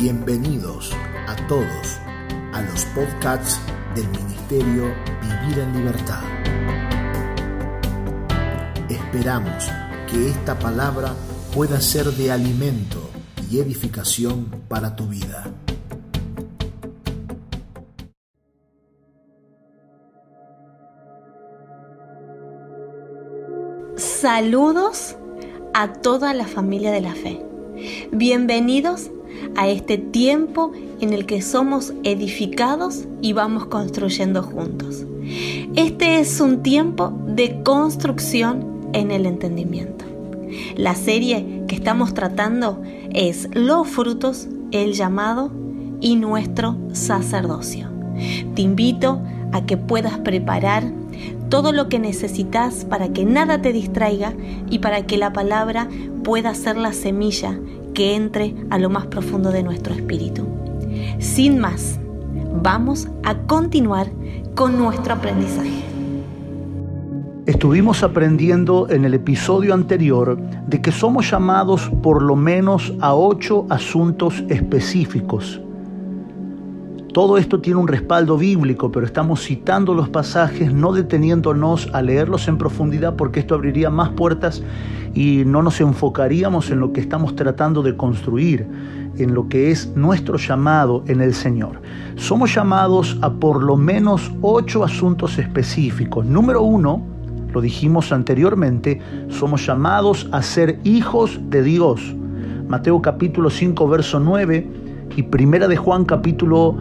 Bienvenidos a todos a los podcasts del Ministerio Vivir en Libertad. Esperamos que esta palabra pueda ser de alimento y edificación para tu vida. Saludos a toda la familia de la fe. Bienvenidos a este tiempo en el que somos edificados y vamos construyendo juntos. Este es un tiempo de construcción en el entendimiento. La serie que estamos tratando es Los frutos, el llamado y nuestro sacerdocio. Te invito a que puedas preparar todo lo que necesitas para que nada te distraiga y para que la palabra pueda ser la semilla que entre a lo más profundo de nuestro espíritu. Sin más, vamos a continuar con nuestro aprendizaje. Estuvimos aprendiendo en el episodio anterior de que somos llamados por lo menos a ocho asuntos específicos todo esto tiene un respaldo bíblico, pero estamos citando los pasajes, no deteniéndonos a leerlos en profundidad porque esto abriría más puertas y no nos enfocaríamos en lo que estamos tratando de construir, en lo que es nuestro llamado en el Señor. Somos llamados a por lo menos ocho asuntos específicos. Número uno, lo dijimos anteriormente, somos llamados a ser hijos de Dios. Mateo capítulo 5, verso 9 y Primera de Juan capítulo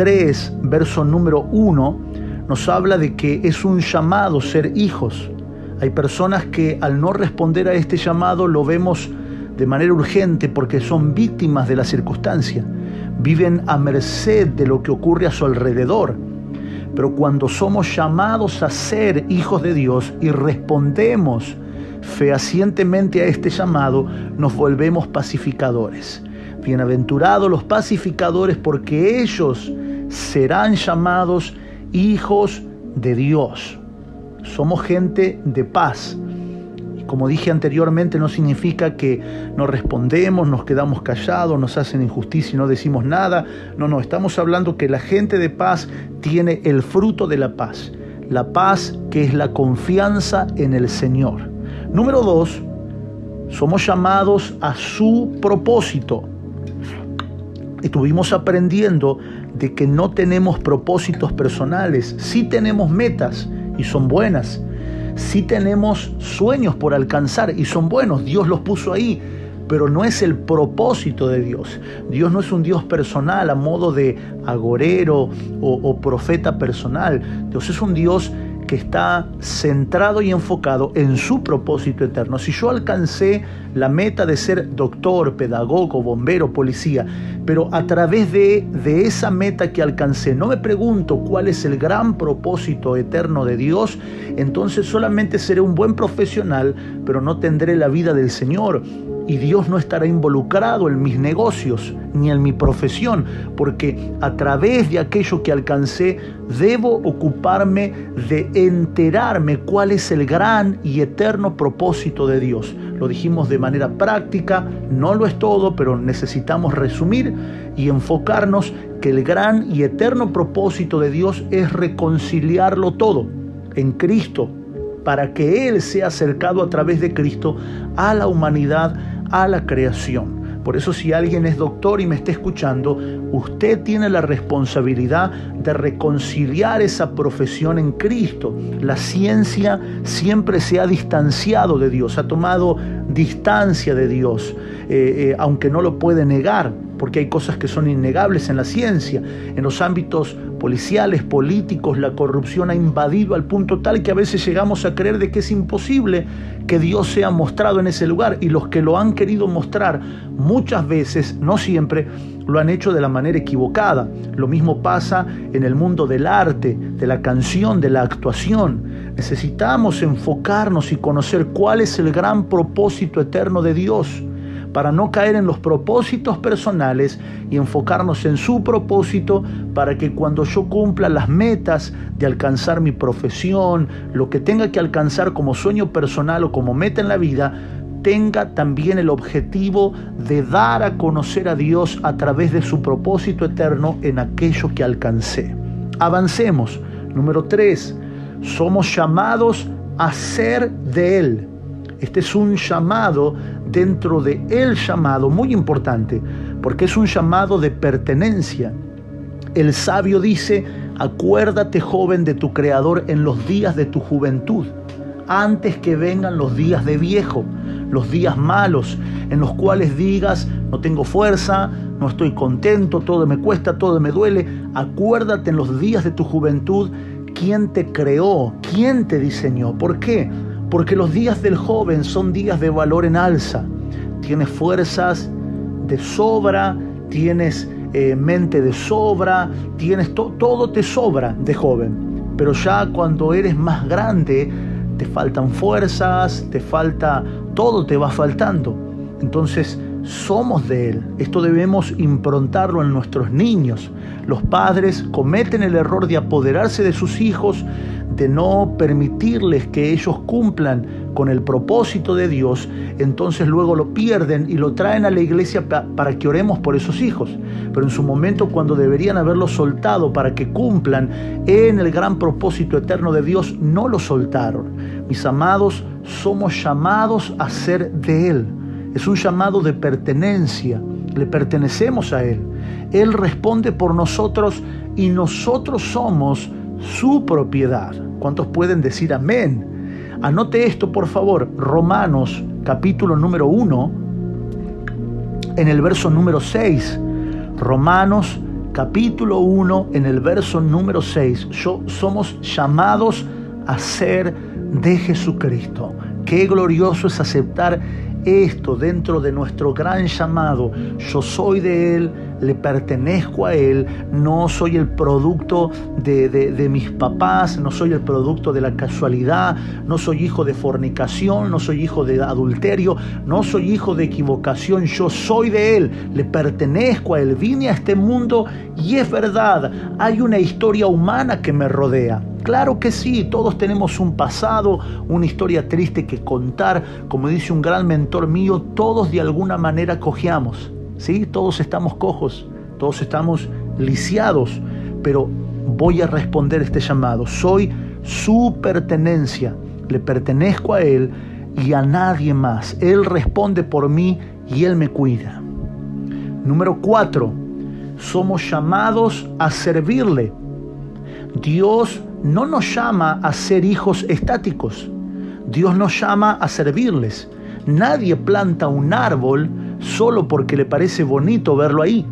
3, verso número 1, nos habla de que es un llamado ser hijos. Hay personas que al no responder a este llamado lo vemos de manera urgente porque son víctimas de la circunstancia. Viven a merced de lo que ocurre a su alrededor. Pero cuando somos llamados a ser hijos de Dios y respondemos fehacientemente a este llamado, nos volvemos pacificadores. Bienaventurados los pacificadores porque ellos serán llamados hijos de Dios. Somos gente de paz. Y como dije anteriormente, no significa que no respondemos, nos quedamos callados, nos hacen injusticia y no decimos nada. No, no, estamos hablando que la gente de paz tiene el fruto de la paz. La paz que es la confianza en el Señor. Número dos, somos llamados a su propósito estuvimos aprendiendo de que no tenemos propósitos personales, sí tenemos metas y son buenas, sí tenemos sueños por alcanzar y son buenos, Dios los puso ahí, pero no es el propósito de Dios. Dios no es un Dios personal a modo de agorero o, o profeta personal, Dios es un Dios que está centrado y enfocado en su propósito eterno. Si yo alcancé la meta de ser doctor, pedagogo, bombero, policía, pero a través de, de esa meta que alcancé no me pregunto cuál es el gran propósito eterno de Dios, entonces solamente seré un buen profesional, pero no tendré la vida del Señor y Dios no estará involucrado en mis negocios ni en mi profesión, porque a través de aquello que alcancé debo ocuparme de enterarme cuál es el gran y eterno propósito de Dios. Lo dijimos de manera práctica, no lo es todo, pero necesitamos resumir y enfocarnos que el gran y eterno propósito de Dios es reconciliarlo todo en Cristo, para que Él sea acercado a través de Cristo a la humanidad a la creación. Por eso si alguien es doctor y me está escuchando, usted tiene la responsabilidad de reconciliar esa profesión en Cristo. La ciencia siempre se ha distanciado de Dios, ha tomado distancia de Dios, eh, eh, aunque no lo puede negar, porque hay cosas que son innegables en la ciencia. En los ámbitos policiales, políticos, la corrupción ha invadido al punto tal que a veces llegamos a creer de que es imposible que Dios sea mostrado en ese lugar y los que lo han querido mostrar muchas veces, no siempre, lo han hecho de la manera equivocada. Lo mismo pasa en el mundo del arte, de la canción, de la actuación. Necesitamos enfocarnos y conocer cuál es el gran propósito eterno de Dios para no caer en los propósitos personales y enfocarnos en su propósito para que cuando yo cumpla las metas de alcanzar mi profesión, lo que tenga que alcanzar como sueño personal o como meta en la vida, tenga también el objetivo de dar a conocer a Dios a través de su propósito eterno en aquello que alcancé. Avancemos. Número 3. Somos llamados a ser de Él. Este es un llamado dentro de el llamado, muy importante, porque es un llamado de pertenencia. El sabio dice, acuérdate joven de tu Creador en los días de tu juventud, antes que vengan los días de viejo, los días malos, en los cuales digas, no tengo fuerza, no estoy contento, todo me cuesta, todo me duele. Acuérdate en los días de tu juventud quién te creó, quién te diseñó. ¿Por qué? Porque los días del joven son días de valor en alza. Tienes fuerzas de sobra, tienes eh, mente de sobra, tienes todo te sobra de joven. Pero ya cuando eres más grande, te faltan fuerzas, te falta, todo te va faltando. Entonces, somos de Él. Esto debemos improntarlo en nuestros niños. Los padres cometen el error de apoderarse de sus hijos, de no permitirles que ellos cumplan con el propósito de Dios, entonces luego lo pierden y lo traen a la iglesia para que oremos por esos hijos. Pero en su momento cuando deberían haberlo soltado para que cumplan en el gran propósito eterno de Dios, no lo soltaron. Mis amados, somos llamados a ser de Él es un llamado de pertenencia. Le pertenecemos a Él. Él responde por nosotros y nosotros somos su propiedad. ¿Cuántos pueden decir amén? Anote esto, por favor. Romanos capítulo número 1, en el verso número 6. Romanos capítulo 1, en el verso número 6. Yo, somos llamados a ser de Jesucristo. Qué glorioso es aceptar esto dentro de nuestro gran llamado. Yo soy de Él, le pertenezco a Él, no soy el producto de, mis papás, no soy el producto de la casualidad, no soy hijo de fornicación, no soy hijo de adulterio, no soy hijo de equivocación, yo soy de Él, le pertenezco a Él, vine a este mundo y es verdad, hay una historia humana que me rodea. Claro que sí, todos tenemos un pasado, una historia triste que contar. Como dice un gran mentor mío, todos de alguna manera cojeamos. ¿Sí? Todos estamos cojos, todos estamos lisiados, pero voy a responder este llamado. Soy su pertenencia, le pertenezco a Él y a nadie más. Él responde por mí y Él me cuida. Número cuatro, somos llamados a servirle. Dios no nos llama a ser hijos estáticos. Dios nos llama a servirles. Nadie planta un árbol solo porque le parece bonito verlo ahí.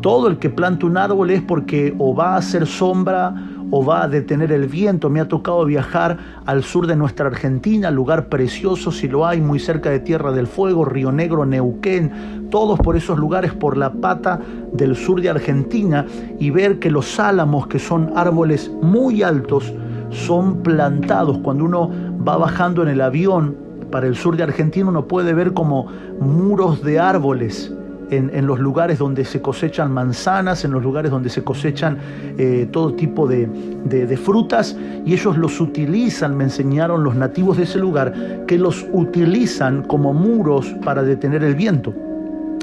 Todo el que planta un árbol es porque o va a hacer sombra o va a detener el viento. Me ha tocado viajar al sur de nuestra Argentina, lugar precioso, si lo hay, muy cerca de Tierra del Fuego, Río Negro, Neuquén, todos por esos lugares, por la pata del sur de Argentina, y ver que los álamos, que son árboles muy altos, son plantados. Cuando uno va bajando en el avión para el sur de Argentina, uno puede ver como muros de árboles en, los lugares donde se cosechan manzanas, en los lugares donde se cosechan eh, todo tipo de, de, frutas, y ellos los utilizan, me enseñaron los nativos de ese lugar, que los utilizan como muros para detener el viento.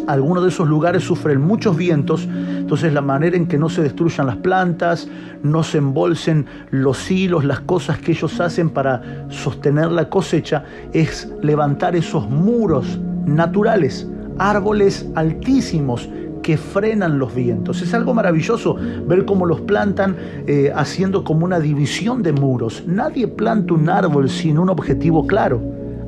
Algunos de esos lugares sufren muchos vientos, entonces la manera en que no se destruyan las plantas, no se embolsen los hilos, las cosas que ellos hacen para sostener la cosecha, es levantar esos muros naturales árboles altísimos que frenan los vientos. Es algo maravilloso ver cómo los plantan eh, haciendo como una división de muros. Nadie planta un árbol sin un objetivo claro.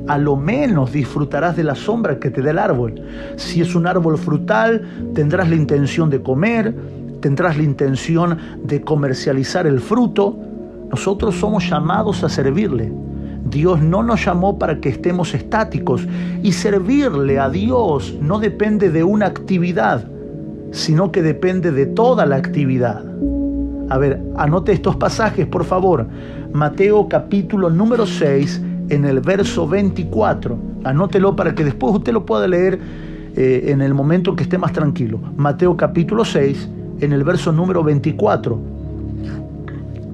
A lo menos disfrutarás de la sombra que te da el árbol. Si es un árbol frutal, tendrás la intención de comer, tendrás la intención de comercializar el fruto. Nosotros somos llamados a servirle. Dios no nos llamó para que estemos estáticos y servirle a Dios no depende de una actividad, sino que depende de toda la actividad. A ver, anote estos pasajes, por favor. Mateo capítulo número 6, en el verso 24. Anótelo para que después usted lo pueda leer eh, en el momento que esté más tranquilo. Mateo capítulo 6, en el verso número 24.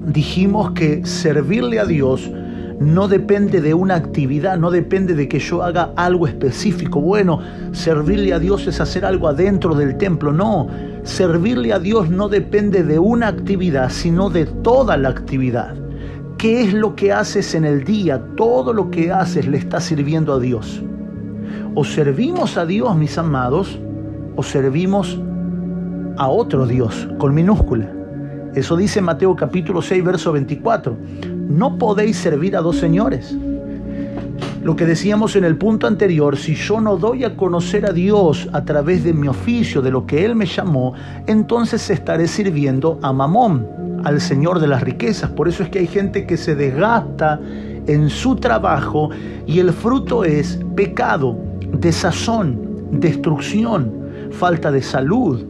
Dijimos que servirle a Dios no depende de una actividad, no depende de que yo haga algo específico. Bueno, servirle a Dios es hacer algo adentro del templo. No, servirle a Dios no depende de una actividad, sino de toda la actividad. ¿Qué es lo que haces en el día? Todo lo que haces le está sirviendo a Dios. O servimos a Dios, mis amados, o servimos a otro Dios, con minúscula. Eso dice Mateo capítulo 6, verso 24. No podéis servir a dos señores. Lo que decíamos en el punto anterior, si yo no doy a conocer a Dios a través de mi oficio, de lo que Él me llamó, entonces estaré sirviendo a Mamón, al Señor de las riquezas. Por eso es que hay gente que se desgasta en su trabajo y el fruto es pecado, desazón, destrucción, falta de salud,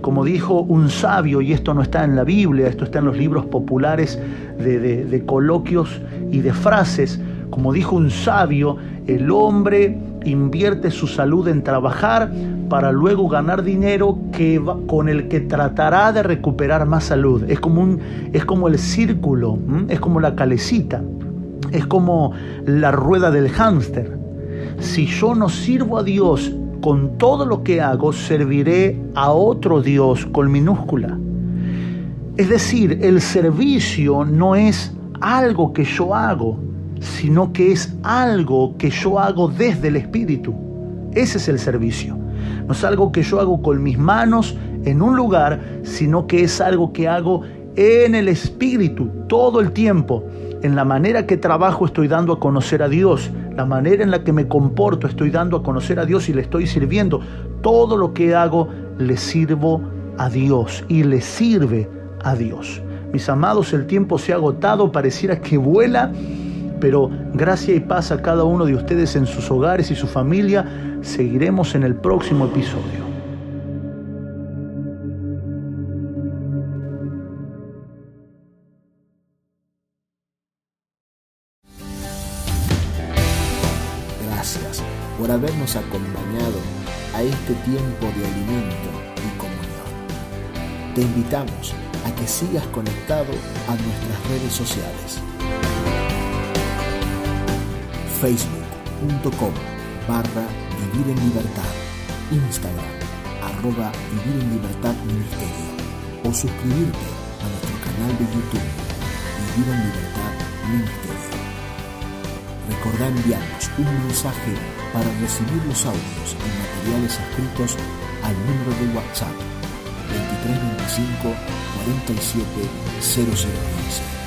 como dijo un sabio, y esto no está en la Biblia, esto está en los libros populares de, coloquios y de frases, como dijo un sabio, el hombre invierte su salud en trabajar para luego ganar dinero que con el que tratará de recuperar más salud. Es como, un, es como el círculo, es como la calecita, es como la rueda del hámster. Si yo no sirvo a Dios con todo lo que hago serviré a otro Dios con minúscula. Es decir, el servicio no es algo que yo hago, sino que es algo que yo hago desde el Espíritu. Ese es el servicio. No es algo que yo hago con mis manos en un lugar, sino que es algo que hago en el Espíritu todo el tiempo. En la manera que trabajo estoy dando a conocer a Dios la manera en la que me comporto, estoy dando a conocer a Dios y le estoy sirviendo. Todo lo que hago le sirvo a Dios y le sirve a Dios. Mis amados, el tiempo se ha agotado, pareciera que vuela, pero gracia y paz a cada uno de ustedes en sus hogares y su familia. Seguiremos en el próximo episodio. por habernos acompañado a este tiempo de alimento y comunión. Te invitamos a que sigas conectado a nuestras redes sociales. Facebook.com barra Vivir en Libertad. Instagram arroba Vivir en Libertad Ministerio. O suscribirte a nuestro canal de YouTube Vivir en Libertad Ministerio. Recordá enviarnos un mensaje para recibir los audios y materiales escritos al número de WhatsApp 2325 47 0015.